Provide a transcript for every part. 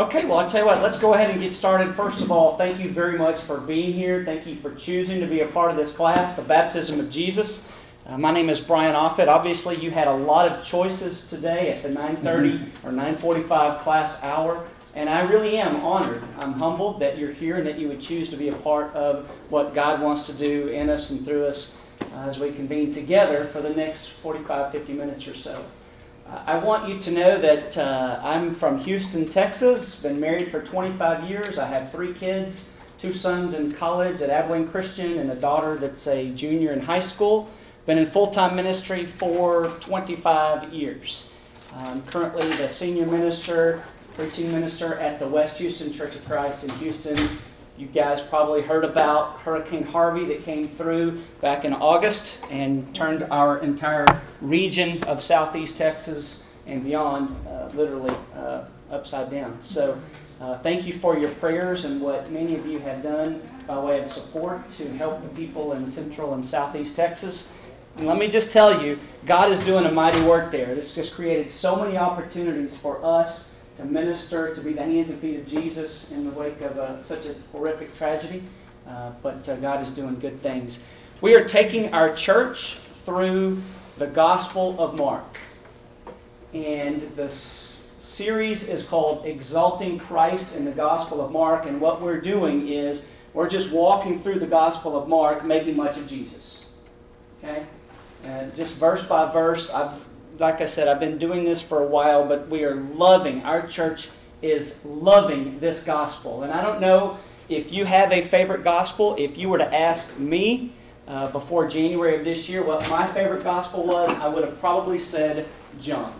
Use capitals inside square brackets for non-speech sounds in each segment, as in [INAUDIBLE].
Okay, well, I'll tell you what, let's go ahead and get started. First of all, thank you very much for being here. Thank you for choosing to be a part of this class, the Baptism of Jesus. Uh, my name is Brian Offit. Obviously, you had a lot of choices today at the 9:30 or 9:45 class hour, and I really am honored. I'm humbled that you're here and that you would choose to be a part of what God wants to do in us and through us uh, as we convene together for the next 45, 50 minutes or so. I want you to know that uh, I'm from Houston, Texas. Been married for 25 years. I have three kids two sons in college at Abilene Christian, and a daughter that's a junior in high school. Been in full time ministry for 25 years. I'm currently the senior minister, preaching minister at the West Houston Church of Christ in Houston. You guys probably heard about Hurricane Harvey that came through back in August and turned our entire region of southeast Texas and beyond uh, literally uh, upside down. So, uh, thank you for your prayers and what many of you have done by way of support to help the people in central and southeast Texas. And let me just tell you, God is doing a mighty work there. This just created so many opportunities for us to minister, to be the hands and feet of Jesus in the wake of uh, such a horrific tragedy. Uh, but uh, God is doing good things. We are taking our church through the Gospel of Mark. And the series is called Exalting Christ in the Gospel of Mark. And what we're doing is we're just walking through the Gospel of Mark, making much of Jesus. Okay? And just verse by verse, I've like I said, I've been doing this for a while, but we are loving, our church is loving this gospel. And I don't know if you have a favorite gospel. If you were to ask me uh, before January of this year what my favorite gospel was, I would have probably said John.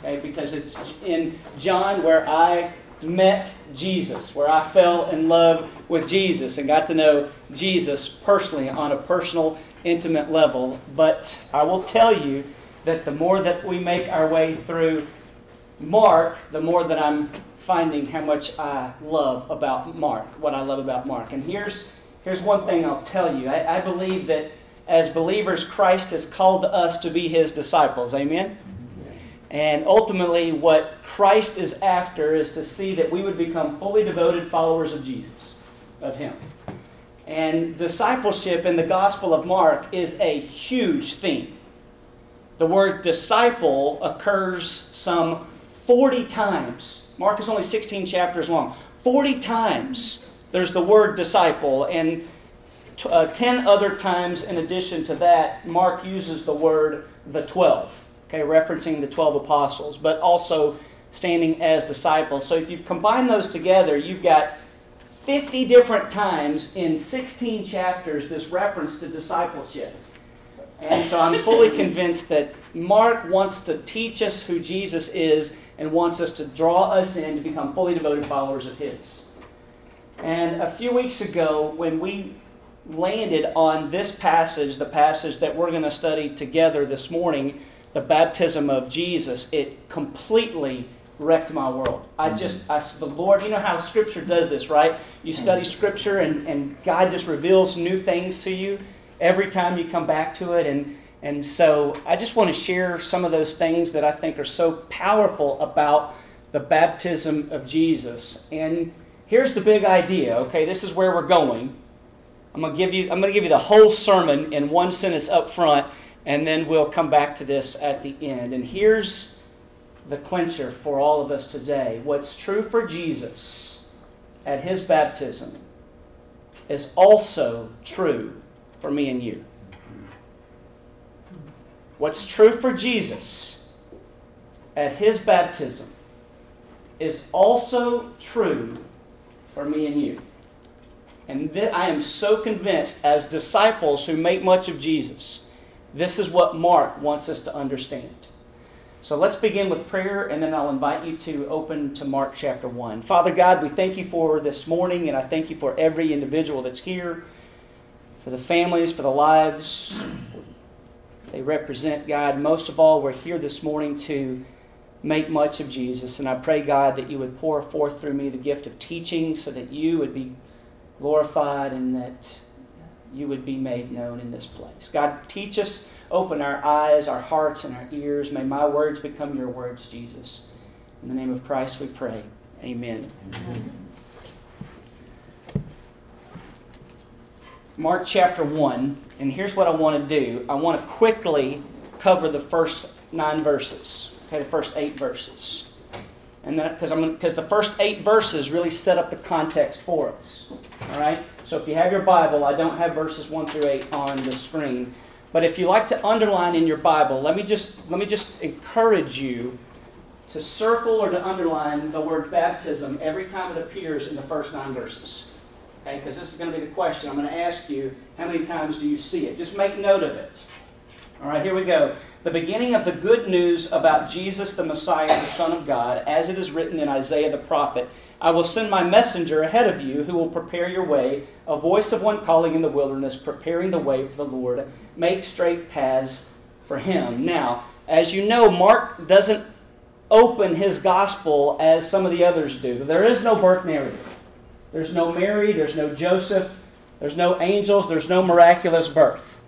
Okay, because it's in John where I met Jesus, where I fell in love with Jesus and got to know Jesus personally on a personal, intimate level. But I will tell you, that the more that we make our way through Mark, the more that I'm finding how much I love about Mark, what I love about Mark. And here's, here's one thing I'll tell you I, I believe that as believers, Christ has called us to be his disciples. Amen? And ultimately, what Christ is after is to see that we would become fully devoted followers of Jesus, of him. And discipleship in the Gospel of Mark is a huge theme. The word disciple occurs some 40 times. Mark is only 16 chapters long. 40 times there's the word disciple, and uh, 10 other times in addition to that, Mark uses the word the 12, okay, referencing the 12 apostles, but also standing as disciples. So if you combine those together, you've got 50 different times in 16 chapters this reference to discipleship. And so I'm fully convinced that Mark wants to teach us who Jesus is and wants us to draw us in to become fully devoted followers of His. And a few weeks ago, when we landed on this passage, the passage that we're going to study together this morning, the baptism of Jesus, it completely wrecked my world. I mm-hmm. just, I, the Lord, you know how Scripture does this, right? You study Scripture and, and God just reveals new things to you every time you come back to it. And, and so I just want to share some of those things that I think are so powerful about the baptism of Jesus. And here's the big idea, okay? This is where we're going. I'm going to give you I'm going to give you the whole sermon in one sentence up front and then we'll come back to this at the end. And here's the clincher for all of us today. What's true for Jesus at his baptism is also true for me and you. What's true for Jesus at his baptism is also true for me and you. And th- I am so convinced, as disciples who make much of Jesus, this is what Mark wants us to understand. So let's begin with prayer, and then I'll invite you to open to Mark chapter 1. Father God, we thank you for this morning, and I thank you for every individual that's here for the families, for the lives. They represent God. Most of all, we're here this morning to make much of Jesus. And I pray, God, that you would pour forth through me the gift of teaching so that you would be glorified and that you would be made known in this place. God, teach us, open our eyes, our hearts, and our ears. May my words become your words, Jesus. In the name of Christ we pray. Amen. Mark chapter 1, and here's what I want to do. I want to quickly cover the first nine verses, okay, the first eight verses. And then, because I'm because the first eight verses really set up the context for us. All right? So if you have your Bible, I don't have verses 1 through 8 on the screen. But if you like to underline in your Bible, let me just let me just encourage you to circle or to underline the word baptism every time it appears in the first nine verses. Okay, because this is going to be the question. I'm going to ask you, how many times do you see it? Just make note of it. All right, here we go. The beginning of the good news about Jesus the Messiah, the Son of God, as it is written in Isaiah the prophet I will send my messenger ahead of you who will prepare your way, a voice of one calling in the wilderness, preparing the way for the Lord. Make straight paths for him. Now, as you know, Mark doesn't open his gospel as some of the others do. There is no birth narrative. There's no Mary, there's no Joseph, there's no angels, there's no miraculous birth.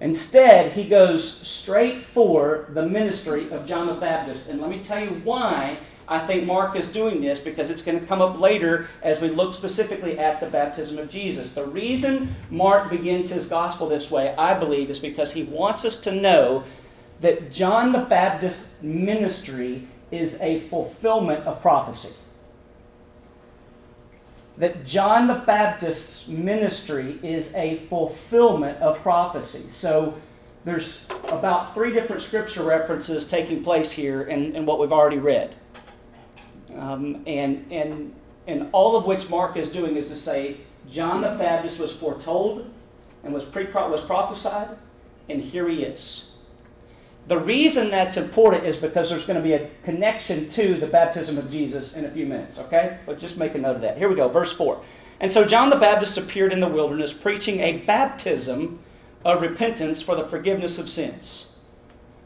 Instead, he goes straight for the ministry of John the Baptist. And let me tell you why I think Mark is doing this because it's going to come up later as we look specifically at the baptism of Jesus. The reason Mark begins his gospel this way, I believe, is because he wants us to know that John the Baptist's ministry is a fulfillment of prophecy. That John the Baptist's ministry is a fulfillment of prophecy. So there's about three different scripture references taking place here in, in what we've already read. Um, and, and, and all of which Mark is doing is to say John the Baptist was foretold and was, pre- was prophesied, and here he is. The reason that's important is because there's going to be a connection to the baptism of Jesus in a few minutes, okay? But just make a note of that. Here we go, verse 4. And so John the Baptist appeared in the wilderness preaching a baptism of repentance for the forgiveness of sins.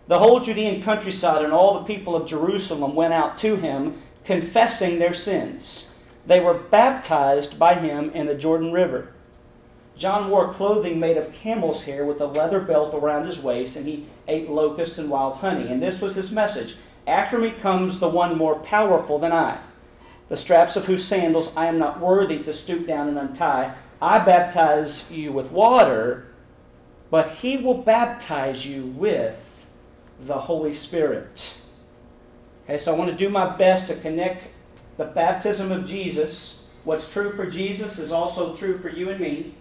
The whole Judean countryside and all the people of Jerusalem went out to him confessing their sins. They were baptized by him in the Jordan River. John wore clothing made of camel's hair with a leather belt around his waist, and he ate locusts and wild honey. And this was his message After me comes the one more powerful than I, the straps of whose sandals I am not worthy to stoop down and untie. I baptize you with water, but he will baptize you with the Holy Spirit. Okay, so I want to do my best to connect the baptism of Jesus. What's true for Jesus is also true for you and me.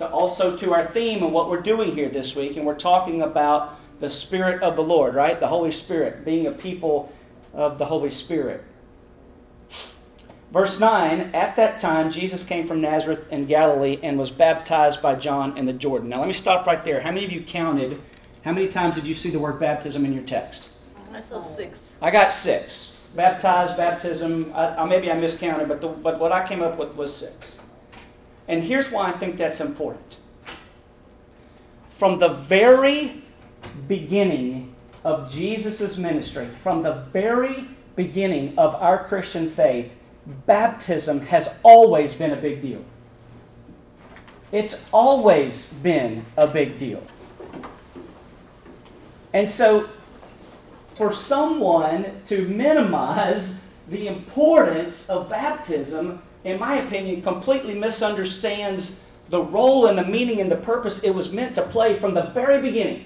To also to our theme and what we're doing here this week, and we're talking about the Spirit of the Lord, right? The Holy Spirit, being a people of the Holy Spirit. Verse 9 At that time, Jesus came from Nazareth in Galilee and was baptized by John in the Jordan. Now, let me stop right there. How many of you counted? How many times did you see the word baptism in your text? I saw six. I got six. Baptized, baptism. I, I, maybe I miscounted, but, the, but what I came up with was six. And here's why I think that's important. From the very beginning of Jesus' ministry, from the very beginning of our Christian faith, baptism has always been a big deal. It's always been a big deal. And so for someone to minimize the importance of baptism, in my opinion, completely misunderstands the role and the meaning and the purpose it was meant to play from the very beginning.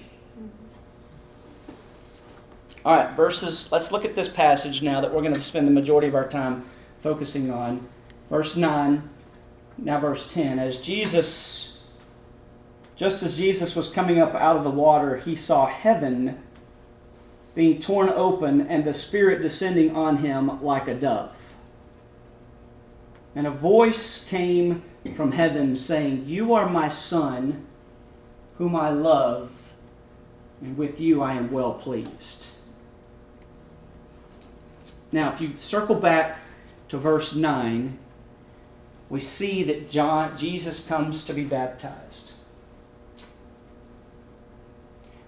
All right, verses, let's look at this passage now that we're going to spend the majority of our time focusing on. Verse 9, now verse 10. As Jesus, just as Jesus was coming up out of the water, he saw heaven being torn open and the Spirit descending on him like a dove. And a voice came from heaven saying, You are my Son, whom I love, and with you I am well pleased. Now, if you circle back to verse 9, we see that John, Jesus comes to be baptized.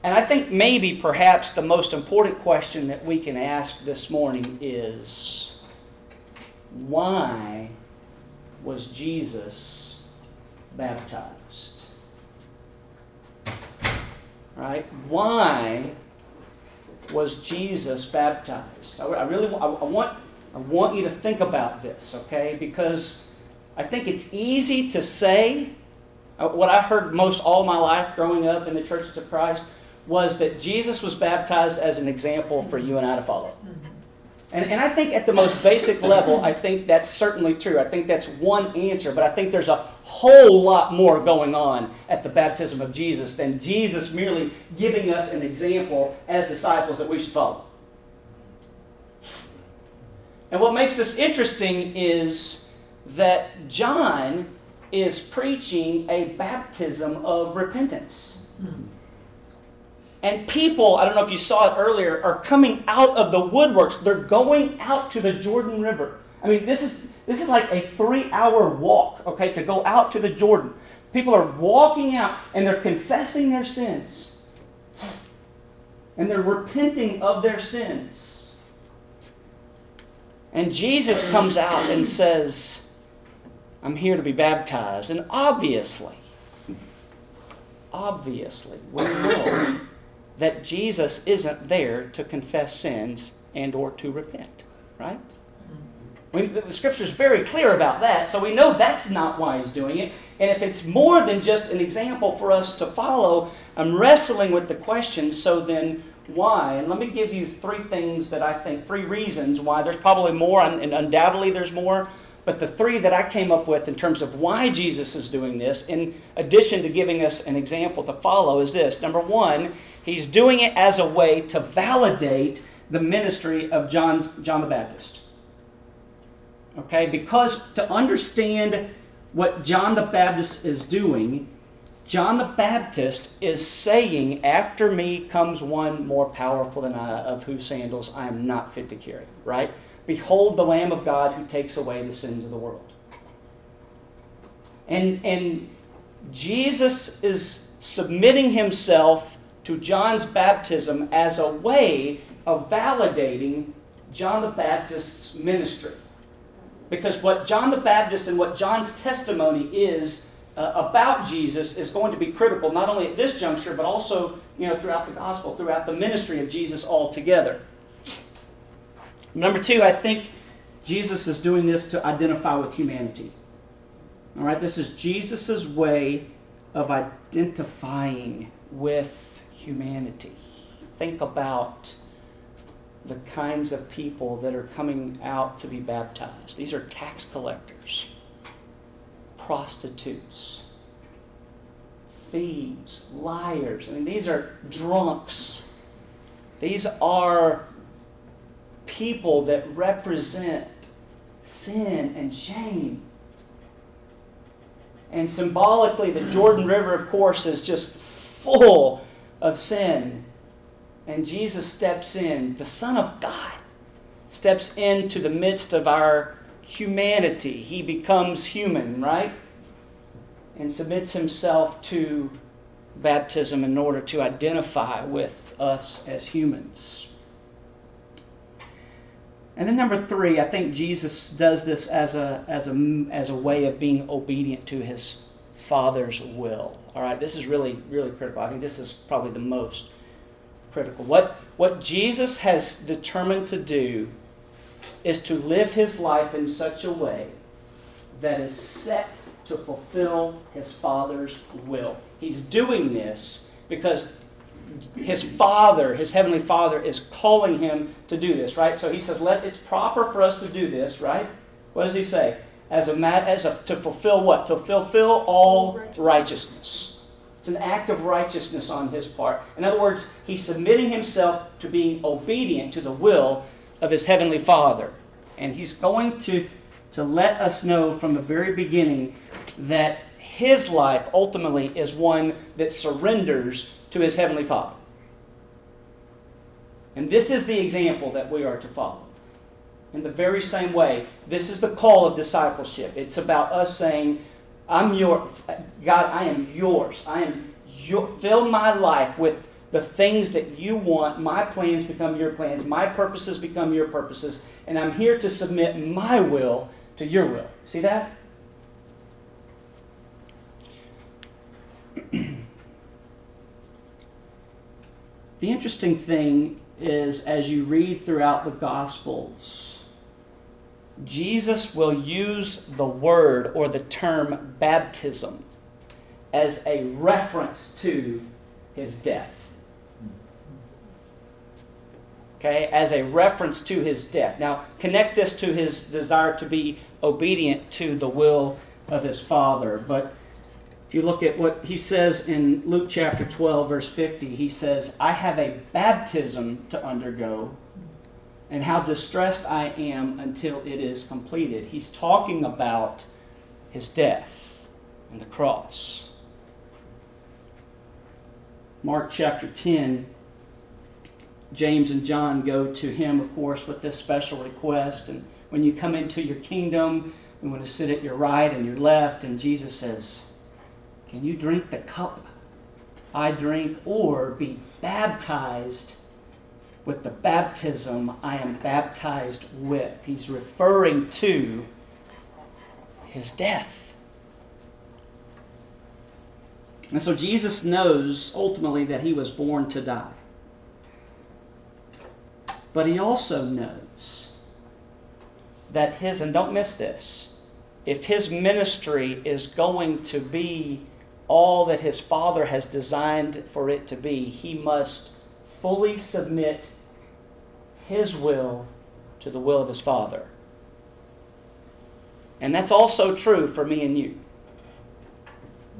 And I think maybe perhaps the most important question that we can ask this morning is why was Jesus baptized? Right? Why was Jesus baptized? I really I want I want you to think about this, okay? Because I think it's easy to say. Uh, what I heard most all my life growing up in the churches of Christ was that Jesus was baptized as an example for you and I to follow. And, and I think at the most basic level, I think that's certainly true. I think that's one answer, but I think there's a whole lot more going on at the baptism of Jesus than Jesus merely giving us an example as disciples that we should follow. And what makes this interesting is that John is preaching a baptism of repentance. Mm-hmm. And people, I don't know if you saw it earlier, are coming out of the woodworks. They're going out to the Jordan River. I mean, this is this is like a three-hour walk, okay, to go out to the Jordan. People are walking out and they're confessing their sins. And they're repenting of their sins. And Jesus comes out and says, I'm here to be baptized. And obviously, obviously, we know that Jesus isn't there to confess sins and or to repent, right? Mm-hmm. We, the scripture is very clear about that, so we know that's not why he's doing it. And if it's more than just an example for us to follow, I'm wrestling with the question so then why? And let me give you three things that I think, three reasons why. There's probably more, and undoubtedly there's more, but the three that I came up with in terms of why Jesus is doing this, in addition to giving us an example to follow, is this. Number one, he's doing it as a way to validate the ministry of John, John the Baptist. Okay? Because to understand what John the Baptist is doing, John the Baptist is saying, After me comes one more powerful than I, of whose sandals I am not fit to carry. Right? Behold the Lamb of God who takes away the sins of the world. And, and Jesus is submitting himself to John's baptism as a way of validating John the Baptist's ministry. Because what John the Baptist and what John's testimony is uh, about Jesus is going to be critical, not only at this juncture, but also you know, throughout the gospel, throughout the ministry of Jesus altogether. Number two, I think Jesus is doing this to identify with humanity. All right, this is Jesus' way of identifying with humanity. Think about the kinds of people that are coming out to be baptized. These are tax collectors, prostitutes, thieves, liars. I mean, these are drunks. These are people that represent sin and shame. And symbolically, the Jordan River, of course, is just full of sin. And Jesus steps in, the Son of God steps into the midst of our humanity. He becomes human, right? And submits himself to baptism in order to identify with us as humans. And then number three, I think Jesus does this as a, as a, as a way of being obedient to his Father's will. All right, this is really, really critical. I think this is probably the most critical. What, what Jesus has determined to do is to live his life in such a way that is set to fulfill his Father's will. He's doing this because his father, his heavenly father, is calling him to do this, right? So he says, "Let it's proper for us to do this, right?" What does he say? As a mat, as a to fulfill what? To fulfill all righteousness. It's an act of righteousness on his part. In other words, he's submitting himself to being obedient to the will of his heavenly Father, and he's going to to let us know from the very beginning that his life ultimately is one that surrenders to his heavenly Father. And this is the example that we are to follow. In the very same way, this is the call of discipleship. It's about us saying, I'm your God, I am yours. I am your fill my life with the things that you want. My plans become your plans, my purposes become your purposes, and I'm here to submit my will to your will. See that? [CLEARS THROAT] The interesting thing is, as you read throughout the Gospels, Jesus will use the word or the term baptism as a reference to his death. Okay, as a reference to his death. Now, connect this to his desire to be obedient to the will of his Father. But if you look at what he says in Luke chapter 12, verse 50, he says, I have a baptism to undergo, and how distressed I am until it is completed. He's talking about his death and the cross. Mark chapter 10, James and John go to him, of course, with this special request. And when you come into your kingdom, we want to sit at your right and your left. And Jesus says, Can you drink the cup I drink or be baptized with the baptism I am baptized with? He's referring to his death. And so Jesus knows ultimately that he was born to die. But he also knows that his, and don't miss this, if his ministry is going to be all that his Father has designed for it to be, he must fully submit his will to the will of his Father. And that's also true for me and you.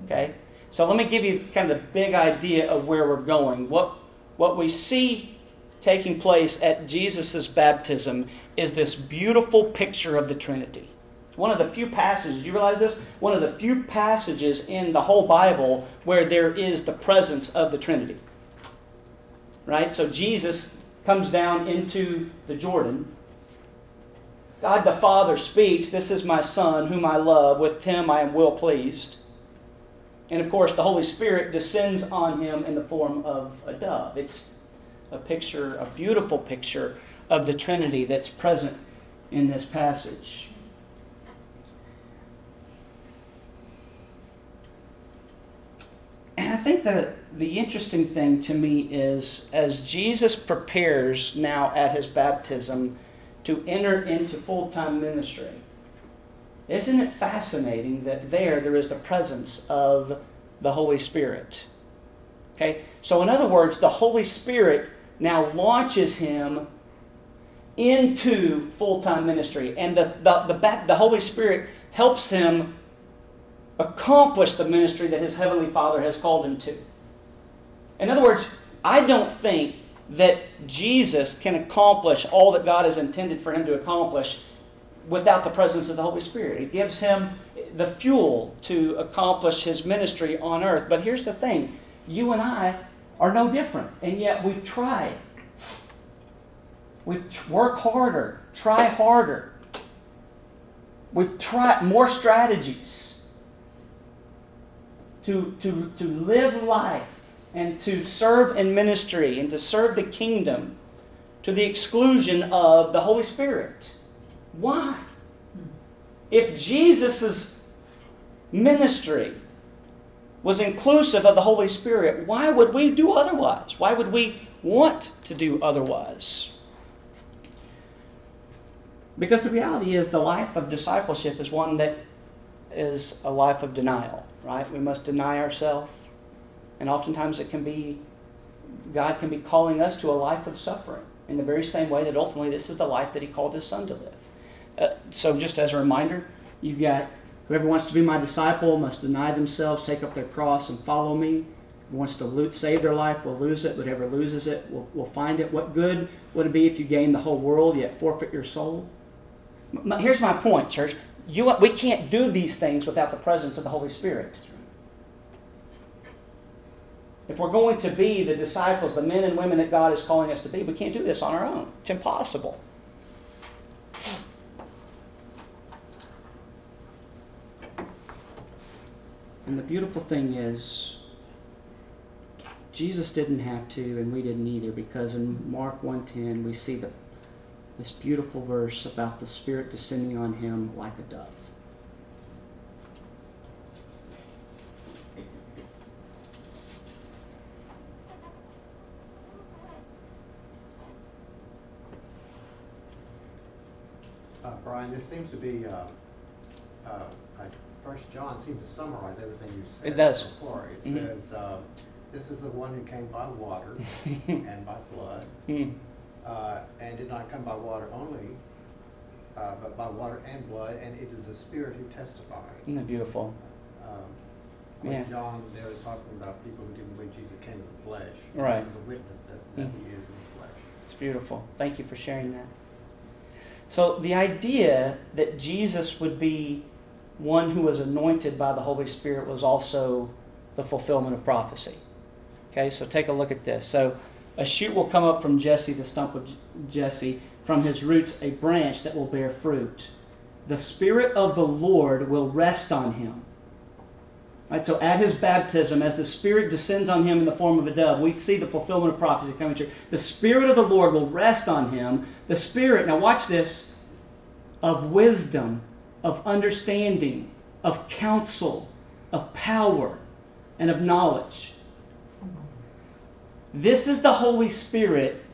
Okay? So let me give you kind of the big idea of where we're going. What, what we see taking place at Jesus' baptism is this beautiful picture of the Trinity. One of the few passages, you realize this? One of the few passages in the whole Bible where there is the presence of the Trinity. Right? So Jesus comes down into the Jordan. God the Father speaks, This is my Son, whom I love. With him I am well pleased. And of course, the Holy Spirit descends on him in the form of a dove. It's a picture, a beautiful picture of the Trinity that's present in this passage. And I think that the interesting thing to me is as Jesus prepares now at his baptism to enter into full time ministry, isn't it fascinating that there there is the presence of the Holy Spirit? Okay? So in other words, the Holy Spirit now launches him into full-time ministry and the, the, the, the Holy Spirit helps him accomplish the ministry that his heavenly Father has called him to. In other words, I don't think that Jesus can accomplish all that God has intended for him to accomplish without the presence of the Holy Spirit. It gives him the fuel to accomplish his ministry on earth. But here's the thing you and I are no different, and yet we've tried. We've worked harder, try harder. We've tried more strategies to, to, to live life and to serve in ministry and to serve the kingdom to the exclusion of the Holy Spirit. Why? If Jesus' ministry was inclusive of the Holy Spirit, why would we do otherwise? Why would we want to do otherwise? Because the reality is, the life of discipleship is one that is a life of denial, right? We must deny ourselves. And oftentimes it can be, God can be calling us to a life of suffering in the very same way that ultimately this is the life that He called His Son to live. Uh, so, just as a reminder, you've got whoever wants to be my disciple must deny themselves, take up their cross, and follow me. Who wants to save their life will lose it. Whatever loses it will, will find it. What good would it be if you gain the whole world yet forfeit your soul? Here's my point, church. You, we can't do these things without the presence of the Holy Spirit. If we're going to be the disciples, the men and women that God is calling us to be, we can't do this on our own. It's impossible. And the beautiful thing is, Jesus didn't have to, and we didn't either, because in Mark 1.10 we see the, this beautiful verse about the Spirit descending on him like a dove. Uh, Brian, this seems to be, uh, uh, like First John seems to summarize everything you said. It does. Before. It Mhm. says, uh, this is the one who came by water [LAUGHS] and by blood, Hmm. uh, and did not come by water only, uh, but by water and blood, and it is the Spirit who testifies. Isn't that beautiful? Um, Yeah. course, John there is talking about people who didn't believe Jesus came in the flesh. Right. Is witness that, that Mhm. he is in the flesh. It's beautiful. Thank you for sharing that. So, the idea that Jesus would be one who was anointed by the Holy Spirit was also the fulfillment of prophecy. Okay, so take a look at this. So, a shoot will come up from Jesse, the stump of Jesse, from his roots, a branch that will bear fruit. The Spirit of the Lord will rest on him. Right, so at his baptism, as the Spirit descends on him in the form of a dove, we see the fulfillment of prophecy coming true. The Spirit of the Lord will rest on him. The Spirit, now watch this, of wisdom, of understanding, of counsel, of power, and of knowledge. This is the Holy Spirit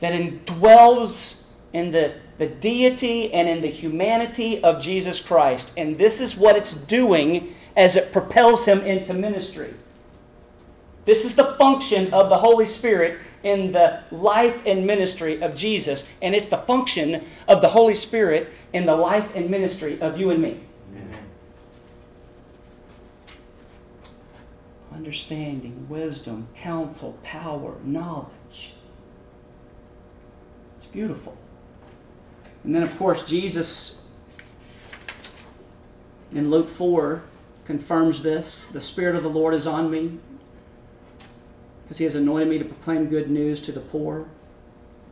that indwells in the, the deity and in the humanity of Jesus Christ. And this is what it's doing as it propels him into ministry. This is the function of the Holy Spirit in the life and ministry of Jesus, and it's the function of the Holy Spirit in the life and ministry of you and me. Understanding, wisdom, counsel, power, knowledge. It's beautiful. And then, of course, Jesus in Luke 4 confirms this. The Spirit of the Lord is on me because He has anointed me to proclaim good news to the poor,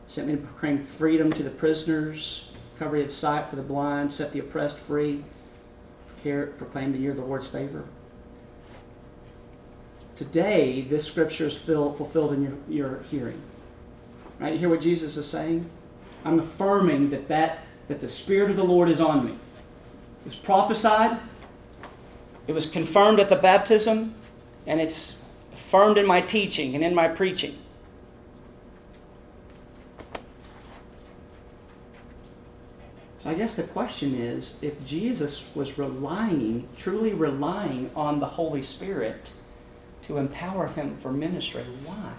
sent me to proclaim freedom to the prisoners, recovery of sight for the blind, set the oppressed free, proclaim the year of the Lord's favor. Today, this scripture is fill, fulfilled in your, your hearing. Right? You hear what Jesus is saying? I'm affirming that, that that the Spirit of the Lord is on me. It was prophesied, it was confirmed at the baptism, and it's affirmed in my teaching and in my preaching. So I guess the question is if Jesus was relying, truly relying on the Holy Spirit to empower him for ministry, why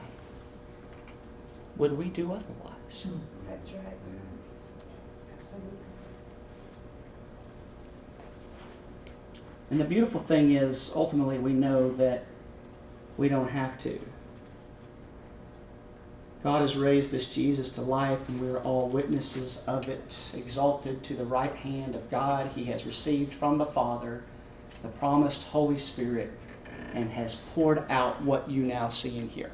would we do otherwise? That's right. Absolutely. And the beautiful thing is, ultimately, we know that we don't have to. God has raised this Jesus to life, and we are all witnesses of it. Exalted to the right hand of God, He has received from the Father the promised Holy Spirit and has poured out what you now see and hear.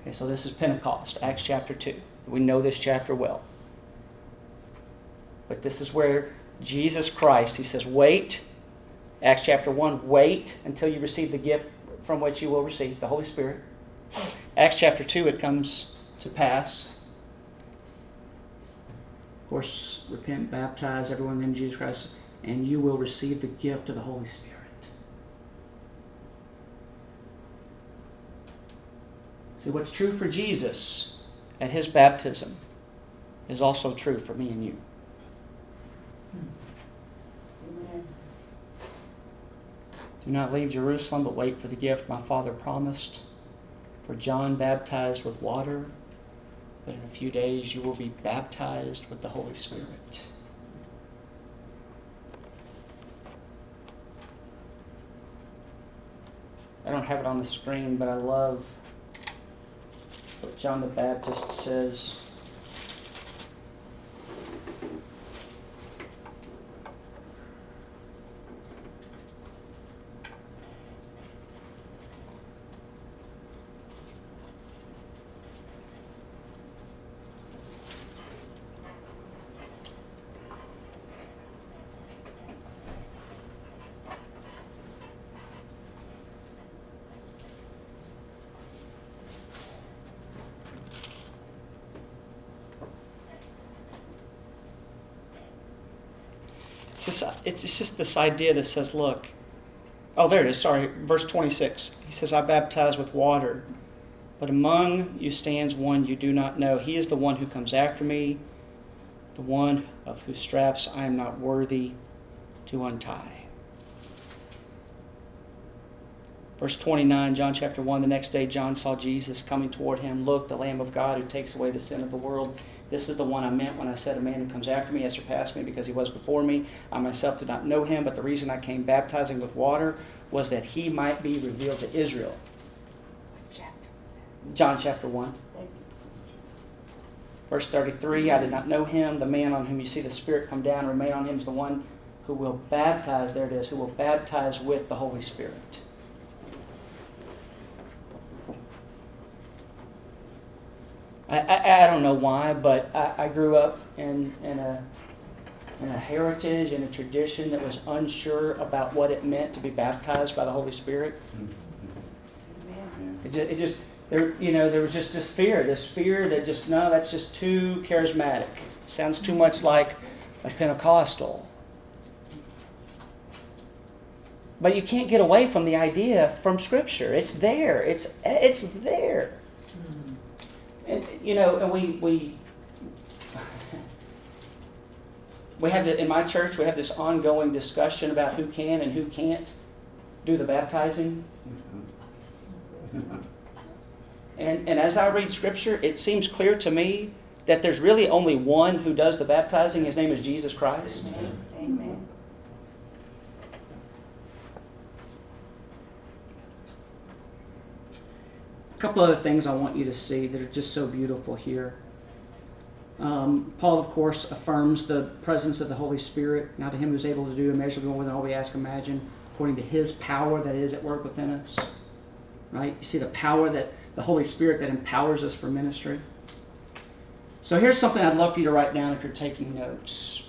Okay, so this is Pentecost, Acts chapter 2. We know this chapter well. But this is where Jesus Christ, He says, wait. Acts chapter 1, wait until you receive the gift from which you will receive, the Holy Spirit. Acts chapter 2, it comes to pass. Of course, repent, baptize everyone in the name of Jesus Christ, and you will receive the gift of the Holy Spirit. See, what's true for Jesus at his baptism is also true for me and you. Do not leave Jerusalem, but wait for the gift my Father promised. For John baptized with water, but in a few days you will be baptized with the Holy Spirit. I don't have it on the screen, but I love what John the Baptist says. It's just, it's just this idea that says, look, oh, there it is, sorry, verse 26. He says, I baptize with water, but among you stands one you do not know. He is the one who comes after me, the one of whose straps I am not worthy to untie. Verse 29, John chapter 1 The next day, John saw Jesus coming toward him. Look, the Lamb of God who takes away the sin of the world. This is the one I meant when I said, A man who comes after me has surpassed me because he was before me. I myself did not know him, but the reason I came baptizing with water was that he might be revealed to Israel. What chapter was that? John chapter 1. Verse 33 I did not know him. The man on whom you see the Spirit come down and remain on him is the one who will baptize, there it is, who will baptize with the Holy Spirit. I, I, I don't know why, but I, I grew up in, in, a, in a heritage and a tradition that was unsure about what it meant to be baptized by the Holy Spirit. It just, it just there, you know, there was just this fear, this fear that just no, that's just too charismatic. Sounds too much like a Pentecostal. But you can't get away from the idea from Scripture. It's there. It's it's there. And you know, and we we we have the, in my church we have this ongoing discussion about who can and who can't do the baptizing. And, and as I read Scripture, it seems clear to me that there's really only one who does the baptizing. His name is Jesus Christ. Amen. Couple other things I want you to see that are just so beautiful here. Um, Paul, of course, affirms the presence of the Holy Spirit. Now, to him who's able to do immeasurably more than all we ask, imagine, according to his power that is at work within us. Right? You see the power that the Holy Spirit that empowers us for ministry. So here's something I'd love for you to write down if you're taking notes,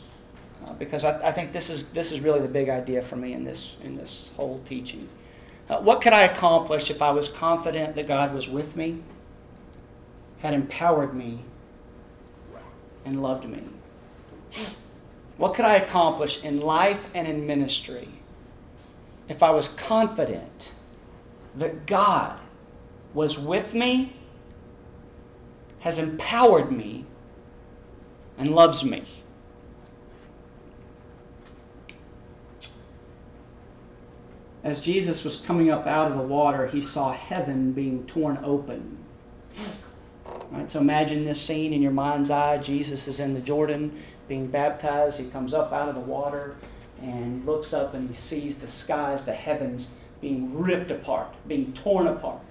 uh, because I, I think this is this is really the big idea for me in this in this whole teaching. Uh, what could I accomplish if I was confident that God was with me, had empowered me, and loved me? What could I accomplish in life and in ministry if I was confident that God was with me, has empowered me, and loves me? As Jesus was coming up out of the water, he saw heaven being torn open. Right, so imagine this scene in your mind's eye. Jesus is in the Jordan being baptized. He comes up out of the water and looks up and he sees the skies, the heavens being ripped apart, being torn apart.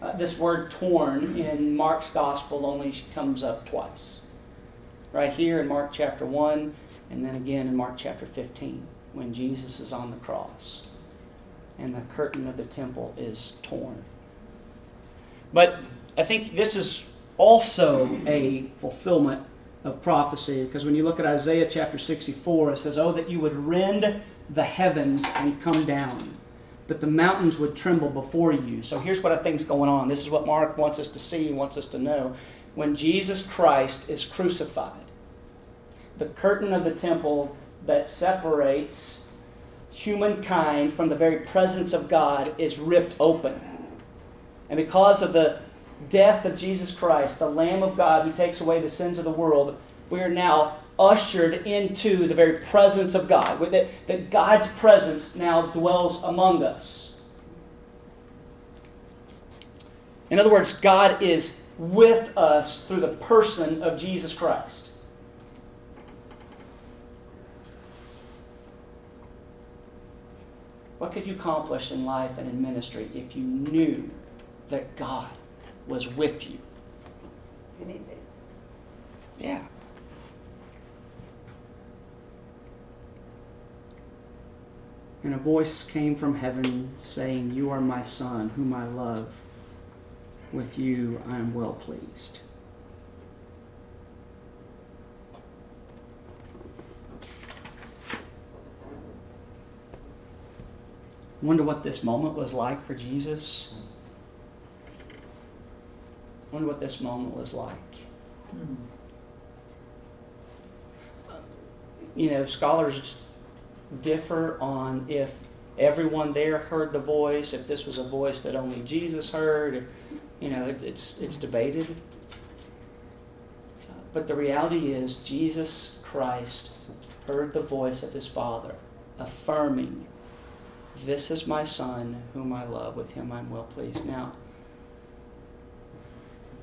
Uh, this word torn in Mark's gospel only comes up twice. Right here in Mark chapter 1, and then again in Mark chapter 15, when Jesus is on the cross and the curtain of the temple is torn. But I think this is also a fulfillment of prophecy because when you look at Isaiah chapter 64, it says, Oh, that you would rend the heavens and come down, that the mountains would tremble before you. So here's what I think's going on. This is what Mark wants us to see, wants us to know. When Jesus Christ is crucified, the curtain of the temple that separates humankind from the very presence of God is ripped open. And because of the death of Jesus Christ, the Lamb of God who takes away the sins of the world, we are now ushered into the very presence of God. That, God's presence now dwells among us. In other words, God is with us through the person of Jesus Christ. What could you accomplish in life and in ministry if you knew that God was with you? Anything. Yeah. And a voice came from heaven saying, You are my son, whom I love. With you I am well pleased. Wonder what this moment was like for Jesus. Wonder what this moment was like. You know, scholars differ on if everyone there heard the voice, if this was a voice that only Jesus heard. If you know, it, it's it's debated. But the reality is, Jesus Christ heard the voice of his Father affirming, This is my Son, whom I love, with him I'm well pleased. Now,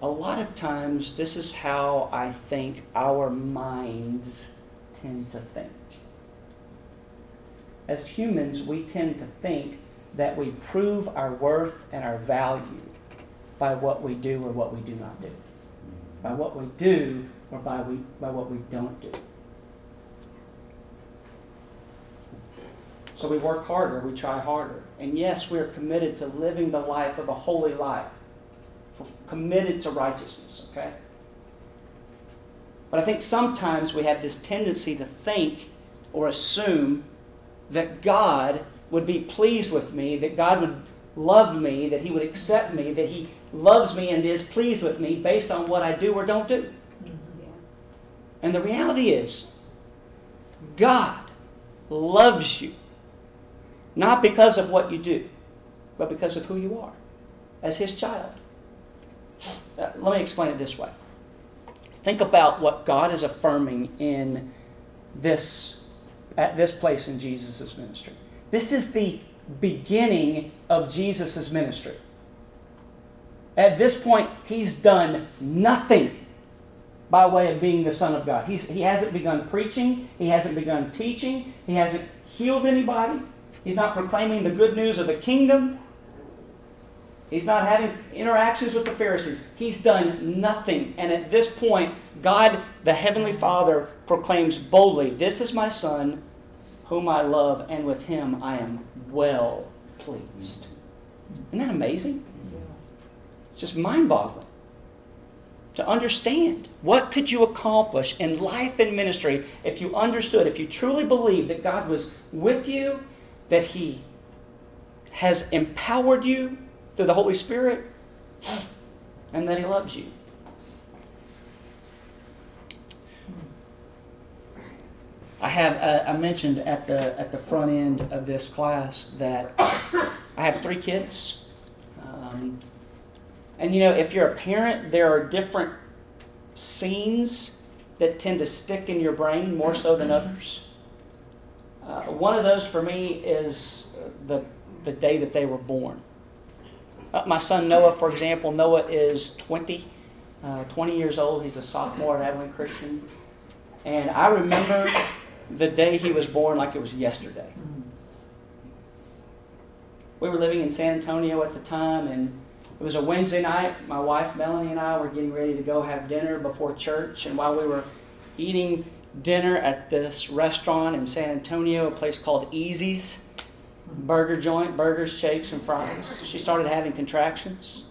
a lot of times, this is how I think our minds tend to think. As humans, we tend to think that we prove our worth and our value by what we do or what we do not do. By what we do or by, we, by what we don't do. So we work harder, we try harder. And yes, we are committed to living the life of a holy life, committed to righteousness, okay? But I think sometimes we have this tendency to think or assume that God would be pleased with me, that God would love me, that He would accept me, that He loves me and is pleased with me based on what I do or don't do. Mm-hmm. And the reality is, God loves you not because of what you do, but because of who you are as His child. Uh, let me explain it this way. Think about what God is affirming in this at this place in Jesus' ministry. This is the beginning of Jesus' ministry. At this point, he's done nothing by way of being the Son of God. He's, he hasn't begun preaching, he hasn't begun teaching, he hasn't healed anybody, he's not proclaiming the good news of the kingdom. He's not having interactions with the Pharisees. He's done nothing. And at this point, God, the Heavenly Father, proclaims boldly, This is my Son, whom I love, and with him I am well pleased. Isn't that amazing? It's just mind boggling to understand what could you accomplish in life and ministry if you understood if you truly believed that god was with you that he has empowered you through the holy spirit and that he loves you I have uh, I mentioned at the at the front end of this class that I have three kids, um, and you know if you're a parent, there are different scenes that tend to stick in your brain more so than others. Uh, one of those for me is the the day that they were born. Uh, my son Noah, for example, Noah is 20, uh, 20 years old. He's a sophomore at Abilene Christian. And I remember the day he was born like it was yesterday. We were living in San Antonio at the time, and it was a Wednesday night. My wife Melanie and I were getting ready to go have dinner before church, and while we were eating dinner at this restaurant in San Antonio, a place called Easy's burger joint, burgers, shakes, and fries, she started having contractions.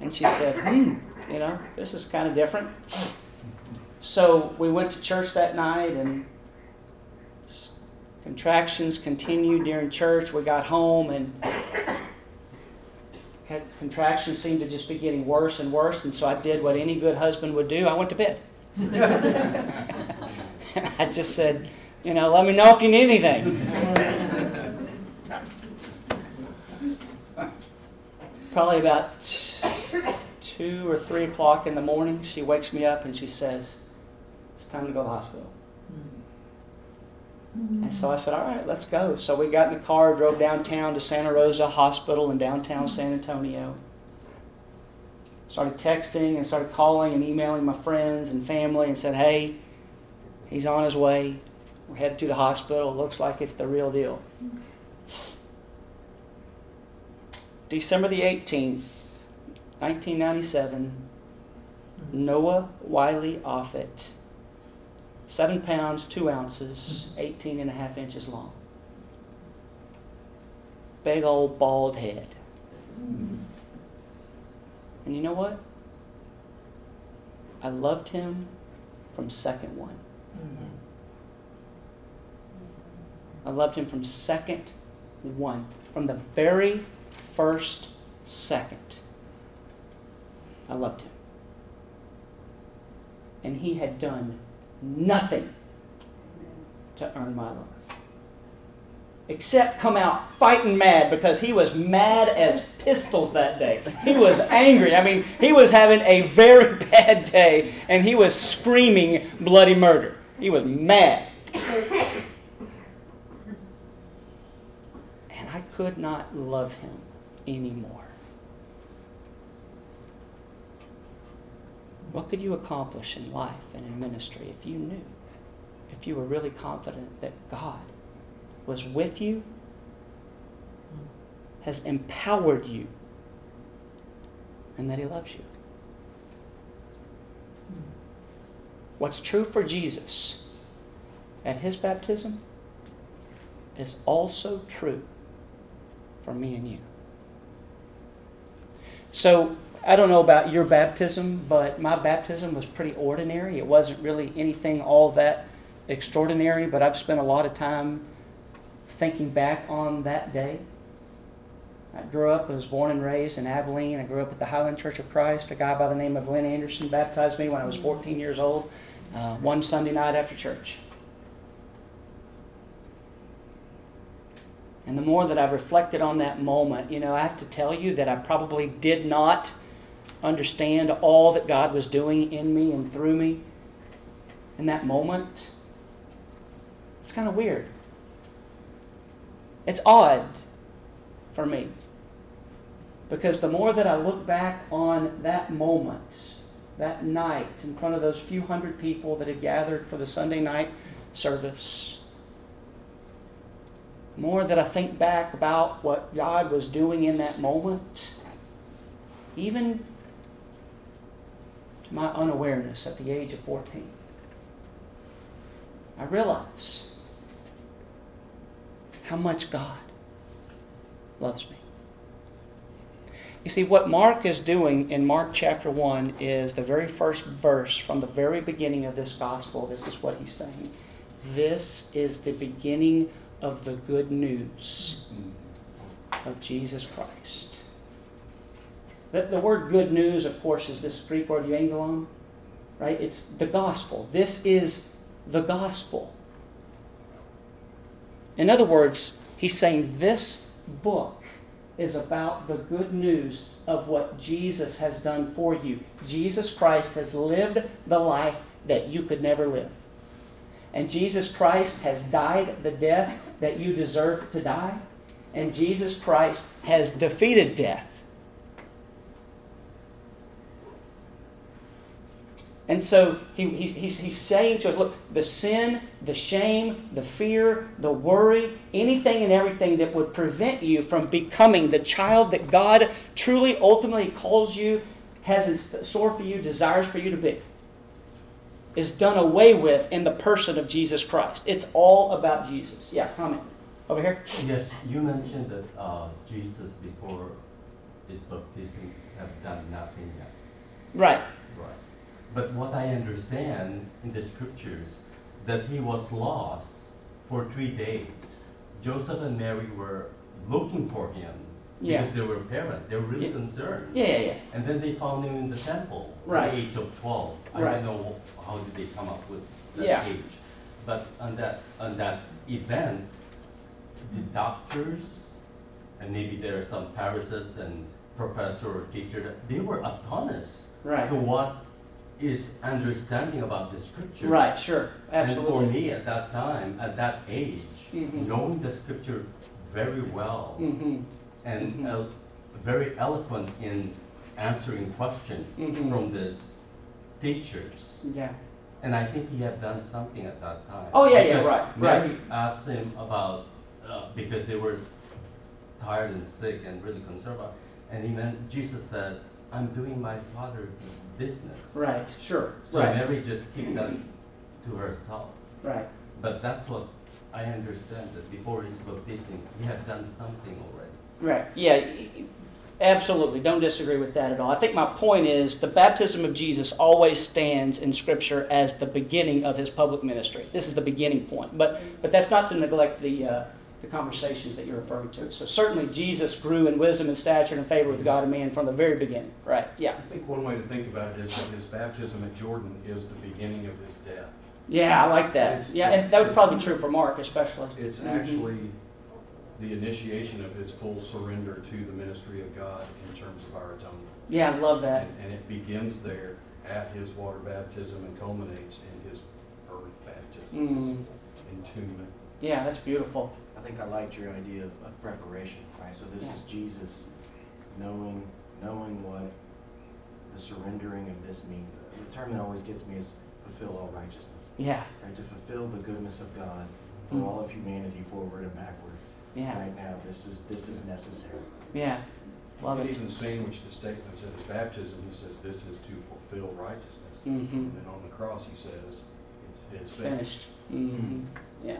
And she said, hmm, you know, this is kind of different. So we went to church that night, and contractions continued during church. We got home, and contractions seemed to just be getting worse and worse. And so I did what any good husband would do I went to bed. [LAUGHS] I just said, you know, let me know if you need anything. Probably about two or three o'clock in the morning, she wakes me up and she says, It's time to go to the hospital. And so I said, all right, let's go. So we got in the car, drove downtown to Santa Rosa Hospital in downtown San Antonio. Started texting and started calling and emailing my friends and family and said, hey, he's on his way. We're headed to the hospital. Looks like it's the real deal. December the 18th, 1997, Noah Wiley Offit Seven pounds, two ounces, 18 and a half inches long. Big old bald head. Mm-hmm. And you know what? I loved him from second one. I loved him from second one. From the very first second. I loved him. And he had done nothing to earn my love. Except come out fighting mad because he was mad as pistols that day. He was angry. I mean, he was having a very [LAUGHS] bad day and he was screaming bloody murder. He was mad. And I could not love him anymore. What could you accomplish in life and in ministry if you knew, if you were really confident that God was with you, has empowered you, and that He loves you? What's true for Jesus at His baptism is also true for me and you. So, I don't know about your baptism, but my baptism was pretty ordinary. It wasn't really anything all that extraordinary, but I've spent a lot of time thinking back on that day. I grew up, I was born and raised in Abilene. I grew up at the Highland Church of Christ. A guy by the name of Lynn Anderson baptized me when I was 14 years old, uh, one Sunday night after church. And the more that I've reflected on that moment, you know, I have to tell you that I probably did not understand all that God was doing in me and through me in that moment. It's kind of weird. It's odd for me. Because the more that I look back on that moment, that night, in front of those few hundred people that had gathered for the Sunday night service, the more that I think back about what God was doing in that moment, even to my unawareness at the age of 14, I realize how much God loves me. You see, what Mark is doing in Mark chapter 1 is the very first verse from the very beginning of this gospel. This is what he's saying. This is the beginning of the good news of Jesus Christ. The, the word good news, of course, is this Greek word euangelion, right? It's the gospel. This is the gospel. In other words, he's saying this book is about the good news of what Jesus has done for you. Jesus Christ has lived the life that you could never live. And Jesus Christ has died the death that you deserve to die. And Jesus Christ has defeated death. And so he, he, he's, he's saying to us look, the sin, the shame, the fear, the worry, anything and everything that would prevent you from becoming the child that God truly, ultimately calls you, has in store for you, desires for you to be, is done away with in the person of Jesus Christ. It's all about Jesus. Yeah, comment. Over here. Yes, you mentioned that uh, Jesus before his baptism have done nothing yet. Right. Right. But what I understand in the scriptures that he was lost for three days. Joseph and Mary were looking for him Yeah. because they were parents. They were really Yeah. concerned. Yeah, yeah, yeah. And then they found him in the temple Right. at the age of 12. I Right. don't know how did they come up with that Yeah. age. But on that, on that event, the doctors, and maybe there are some Pharisees and professor or teacher, they were astonished Right. to what is understanding about the scriptures. Right, sure. absolutely. And for me at that time, at that age, Mhm. knowing the scripture very well Mm-hmm. and Mhm. el- very eloquent in answering questions Mhm. from these teachers. Yeah. And I think he had done something at that time. Oh, yeah, yeah, Because right, right. Mary asked him about, uh, because they were tired and sick and really concerned about, and he meant, Jesus said, I'm doing my father's business. Right, sure. So right. Mary just kept that to herself. Right. But that's what I understand that before his baptism, he had done something already. Right. Yeah, absolutely. Don't disagree with that at all. I think my point is the baptism of Jesus always stands in Scripture as the beginning of his public ministry. This is the beginning point. But but that's not to neglect the uh, the conversations that you're referring to. So certainly Jesus grew in wisdom and stature and favor with God and man from the very beginning. Right. Yeah. I think one way to think about it is that his baptism at Jordan is the beginning of his death. Yeah, I like that. It's- Yeah, it's- and that would probably be true for Mark especially. It's Mhm. actually the initiation of his full surrender to the ministry of God in terms of our atonement. Yeah, I love that. And, and it begins there at his water baptism and culminates in his earth baptism, Mm. his entombment. Yeah, that's beautiful. I think I liked your idea of, of preparation, right? So this is Jesus knowing, knowing what the surrendering of this means. The term that always gets me is fulfill all righteousness, Yeah, right? To fulfill the goodness of God for Mm. all of humanity forward and backward. yeah, Right now, this is, this is necessary. yeah. Love And it. even sandwich the statements at his baptism, he says, this is to fulfill righteousness. Mm-hmm. And then on the cross, he says, it's, it's finished. Finished. hmm Yeah.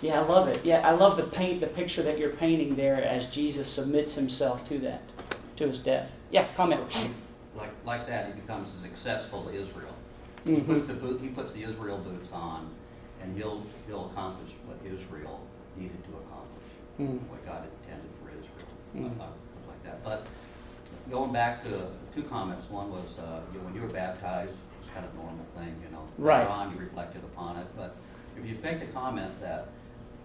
Yeah, I love it. Yeah, I love the paint, the picture that you're painting there as Jesus submits himself to that, to his death. Yeah, comment. Like, like that, he becomes successful to Israel. He puts the boot, he puts the Israel boots on, and he'll, he'll accomplish what Israel needed to accomplish, Mm. what God intended for Israel, Mm. uh, like that. But going back to two comments, one was, uh, you know, when you were baptized, it's kind of a normal thing, you know. Right. Later on, you reflected upon it, but if you make the comment that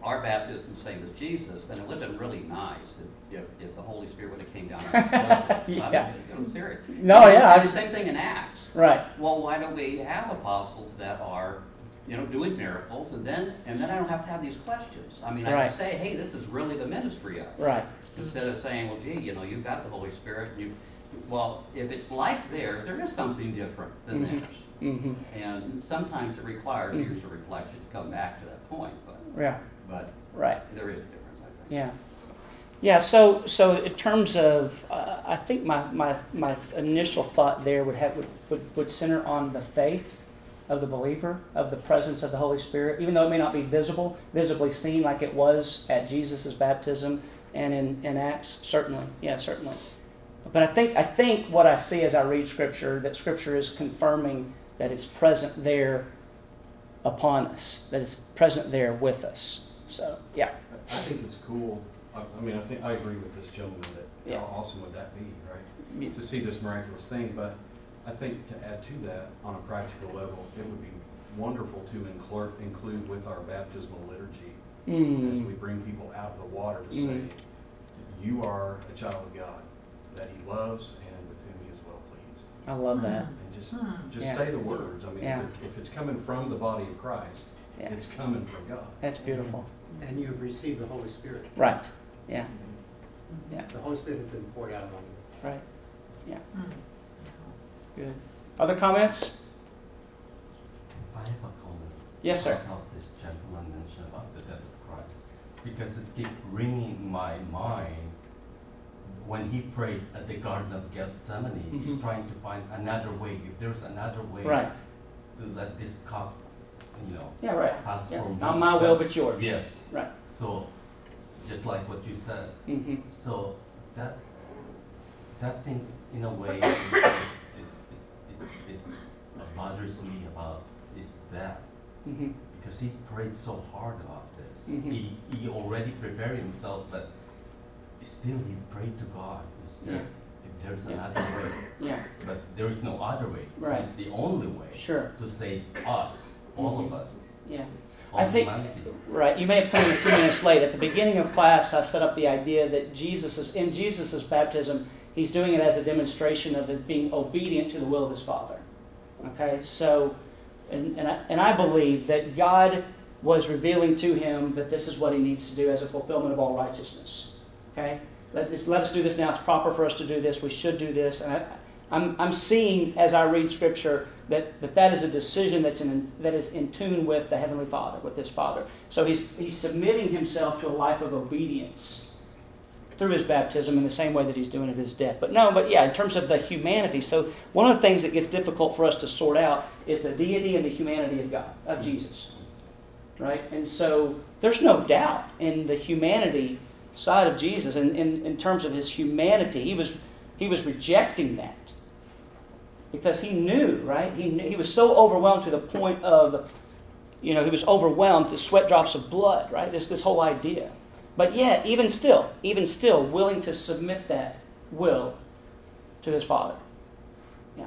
our baptism same as Jesus, then it would have been really nice if, if, if the Holy Spirit would have came down. [LAUGHS] Yeah. I'm, serious. No, yeah, And the same thing in Acts. Right. Well, why don't we have apostles that are, you know, doing miracles, and then, and then I don't have to have these questions. I mean, I Right. can say, hey, this is really the ministry of. Right. Instead of saying, well, gee, you know, you've got the Holy Spirit, and you, well, if it's like theirs, there is something different than Mhm. theirs. Mm-hmm. And sometimes it requires Mhm. years of reflection to come back to that point, but, Yeah. But Right. there is a difference, I think. Yeah. Yeah, so so in terms of, uh, I think my, my, my initial thought there would have would, would, would center on the faith of the believer, of the presence of the Holy Spirit, even though it may not be visible, visibly seen like it was at Jesus' baptism and in, in Acts, certainly, yeah, certainly. But I think I think what I see as I read Scripture, that Scripture is confirming that it's present there upon us, that it's present there with us. So yeah. I I think it's cool, I, I mean, I think, I agree with this gentleman that, Yeah. how awesome would that be, right? To see this miraculous thing, but I think to add to that, on a practical level, it would be wonderful to include, include with our baptismal liturgy, as we Mm. bring people out of the water to say, Mm. you are a child of God, that he loves and with whom he is well pleased. I love that. And just, Hmm. just Yeah. say the words, I mean, Yeah. if if it's coming from the body of Christ, Yeah. it's coming from God. That's beautiful. And you've received the Holy Spirit. Right. Yeah. Yeah. The Holy Spirit has been poured out among you. Right. Yeah. Hmm. Good. Other comments? I have a comment. Yes, sir. About this gentleman mentioned about the death of Christ, because it keep ringing in my mind when he prayed at the Garden of Gethsemane. He's Mhm. trying to find another way. If there's another way Right. to let this cup, you know, Yeah. Right. Yeah. from me. Not my will, but yours. Yes. Right. So, just like what you said, Mm-hmm. so that that things in a way [COUGHS] it, it, it, it, it bothers me about is that Mm-hmm. because he prayed so hard about this. Mhm. He he already prepared himself, but still he prayed to God. Is there Yeah. if there's Yeah. another way? Yeah. But there is no other way. Right. It's the only way Sure. to save us, all of us, Yeah. all I think-. Right. You may have come in a few minutes late. At the beginning of class, I set up the idea that Jesus is in Jesus' baptism. He's doing it as a demonstration of it being obedient to the will of his Father. Okay. So, and and I, and I believe that God was revealing to him that this is what he needs to do as a fulfillment of all righteousness. Okay. Let, this, let us do this now. It's proper for us to do this. We should do this. And I, I'm, I'm seeing as I read Scripture that, that that is a decision that's in, that is in tune with the Heavenly Father, with His Father. So he's, he's submitting himself to a life of obedience through his baptism in the same way that he's doing at his death. But no, but yeah, in terms of the humanity, so one of the things that gets difficult for us to sort out is the deity and the humanity of God, of Jesus. Right? And so there's no doubt in the humanity side of Jesus, and in, in terms of his humanity, he was he was rejecting that. Because he knew, right? He knew, he was so overwhelmed to the point of, you know, he was overwhelmed to sweat drops of blood, right? This this whole idea. But yet, even still, even still, willing to submit that will to his father. Yeah.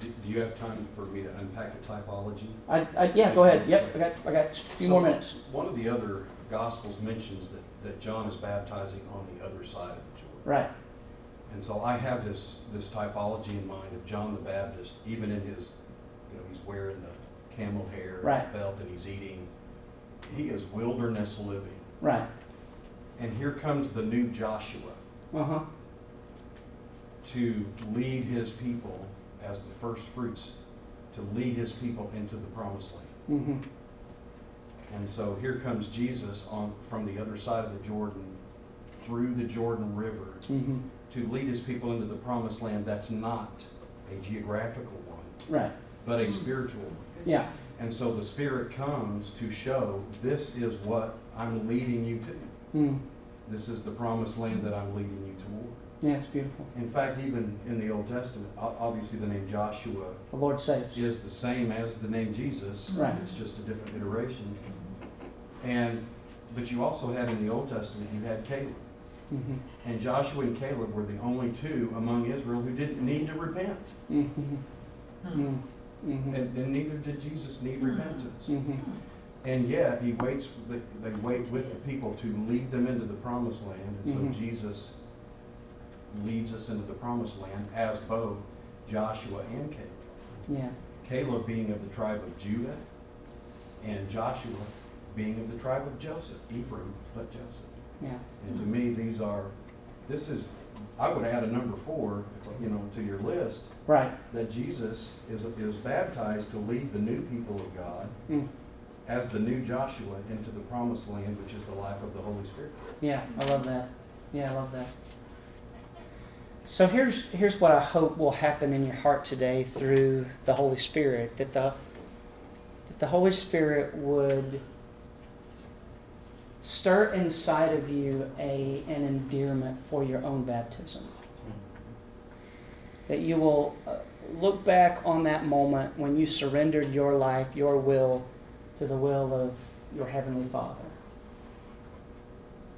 Do, you have time for me to unpack the typology? I, I, yeah, go ahead. Yep, I got, I got a few more minutes. One of the other gospels mentions that, that John is baptizing on the other side of the Jordan. Right. And so I have this, this typology in mind of John the Baptist, even in his, you know, he's wearing the camel hair Right. belt and he's eating. He is wilderness living. Right. And here comes the new Joshua Uh huh. to lead his people as the first fruits, to lead his people into the promised land. Mm-hmm. And so here comes Jesus on, from the other side of the Jordan, through the Jordan River, Mm-hmm. To lead his people into the promised land that's not a geographical one, Right. but a spiritual one. Yeah. And so the Spirit comes to show this is what I'm leading you to. Mm. This is the promised land that I'm leading you toward. Yeah, it's beautiful. In fact, even in the Old Testament, obviously the name Joshua The Lord saves. is the same as the name Jesus. Right. It's just a different iteration. And, but you also had in the Old Testament, you had Caleb. Mm-hmm. And Joshua and Caleb were the only two among Israel who didn't need to repent. Mm-hmm. Mm-hmm. And, and neither did Jesus need repentance. Mm-hmm. And yet, he waits, they, they wait with the people to lead them into the promised land. And so Mhm. Jesus leads us into the promised land as both Joshua and Caleb. Yeah. Caleb being of the tribe of Judah, and Joshua being of the tribe of Joseph, Ephraim, but Joseph. Yeah. And to me, these are, this is, I would add a number four, you know, to your list, Right. that Jesus is, is baptized to lead the new people of God Mm. as the new Joshua into the promised land, which is the life of the Holy Spirit. Yeah, I love that. Yeah, I love that. So here's here's what I hope will happen in your heart today through the Holy Spirit that the that the Holy Spirit would stir inside of you a an endearment for your own baptism. That you will uh, look back on that moment when you surrendered your life, your will to the will of your heavenly Father.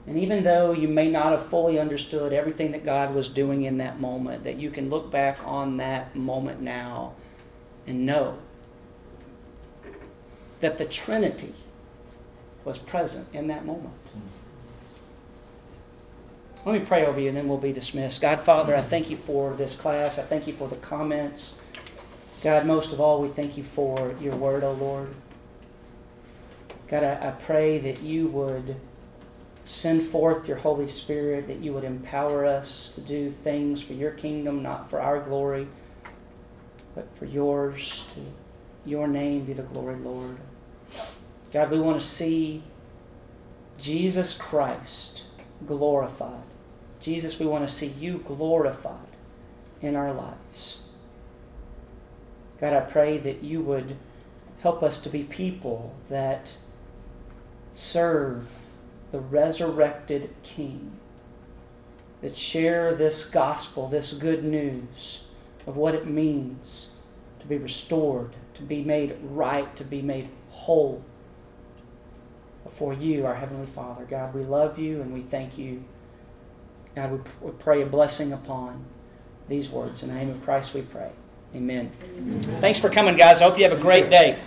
And even though you may not have fully understood everything that God was doing in that moment, that you can look back on that moment now and know that the Trinity was present in that moment. Hmm. Let me pray over you and then we'll be dismissed. God, Father, I thank you for this class. I thank you for the comments. God, most of all, we thank you for your word, O Lord. God, I, I pray that you would send forth your Holy Spirit, that you would empower us to do things for your kingdom, not for our glory, but for yours. To your name be the glory, Lord. God, we want to see Jesus Christ glorified. Jesus, we want to see you glorified in our lives. God, I pray that you would help us to be people that serve the resurrected King, that share this gospel, this good news of what it means to be restored, to be made right, to be made whole before you, our Heavenly Father. God, we love you and we thank you. God, we, pray a blessing upon these words. In the name of Christ we pray. Amen. Thanks for coming, guys. I hope you have a great day.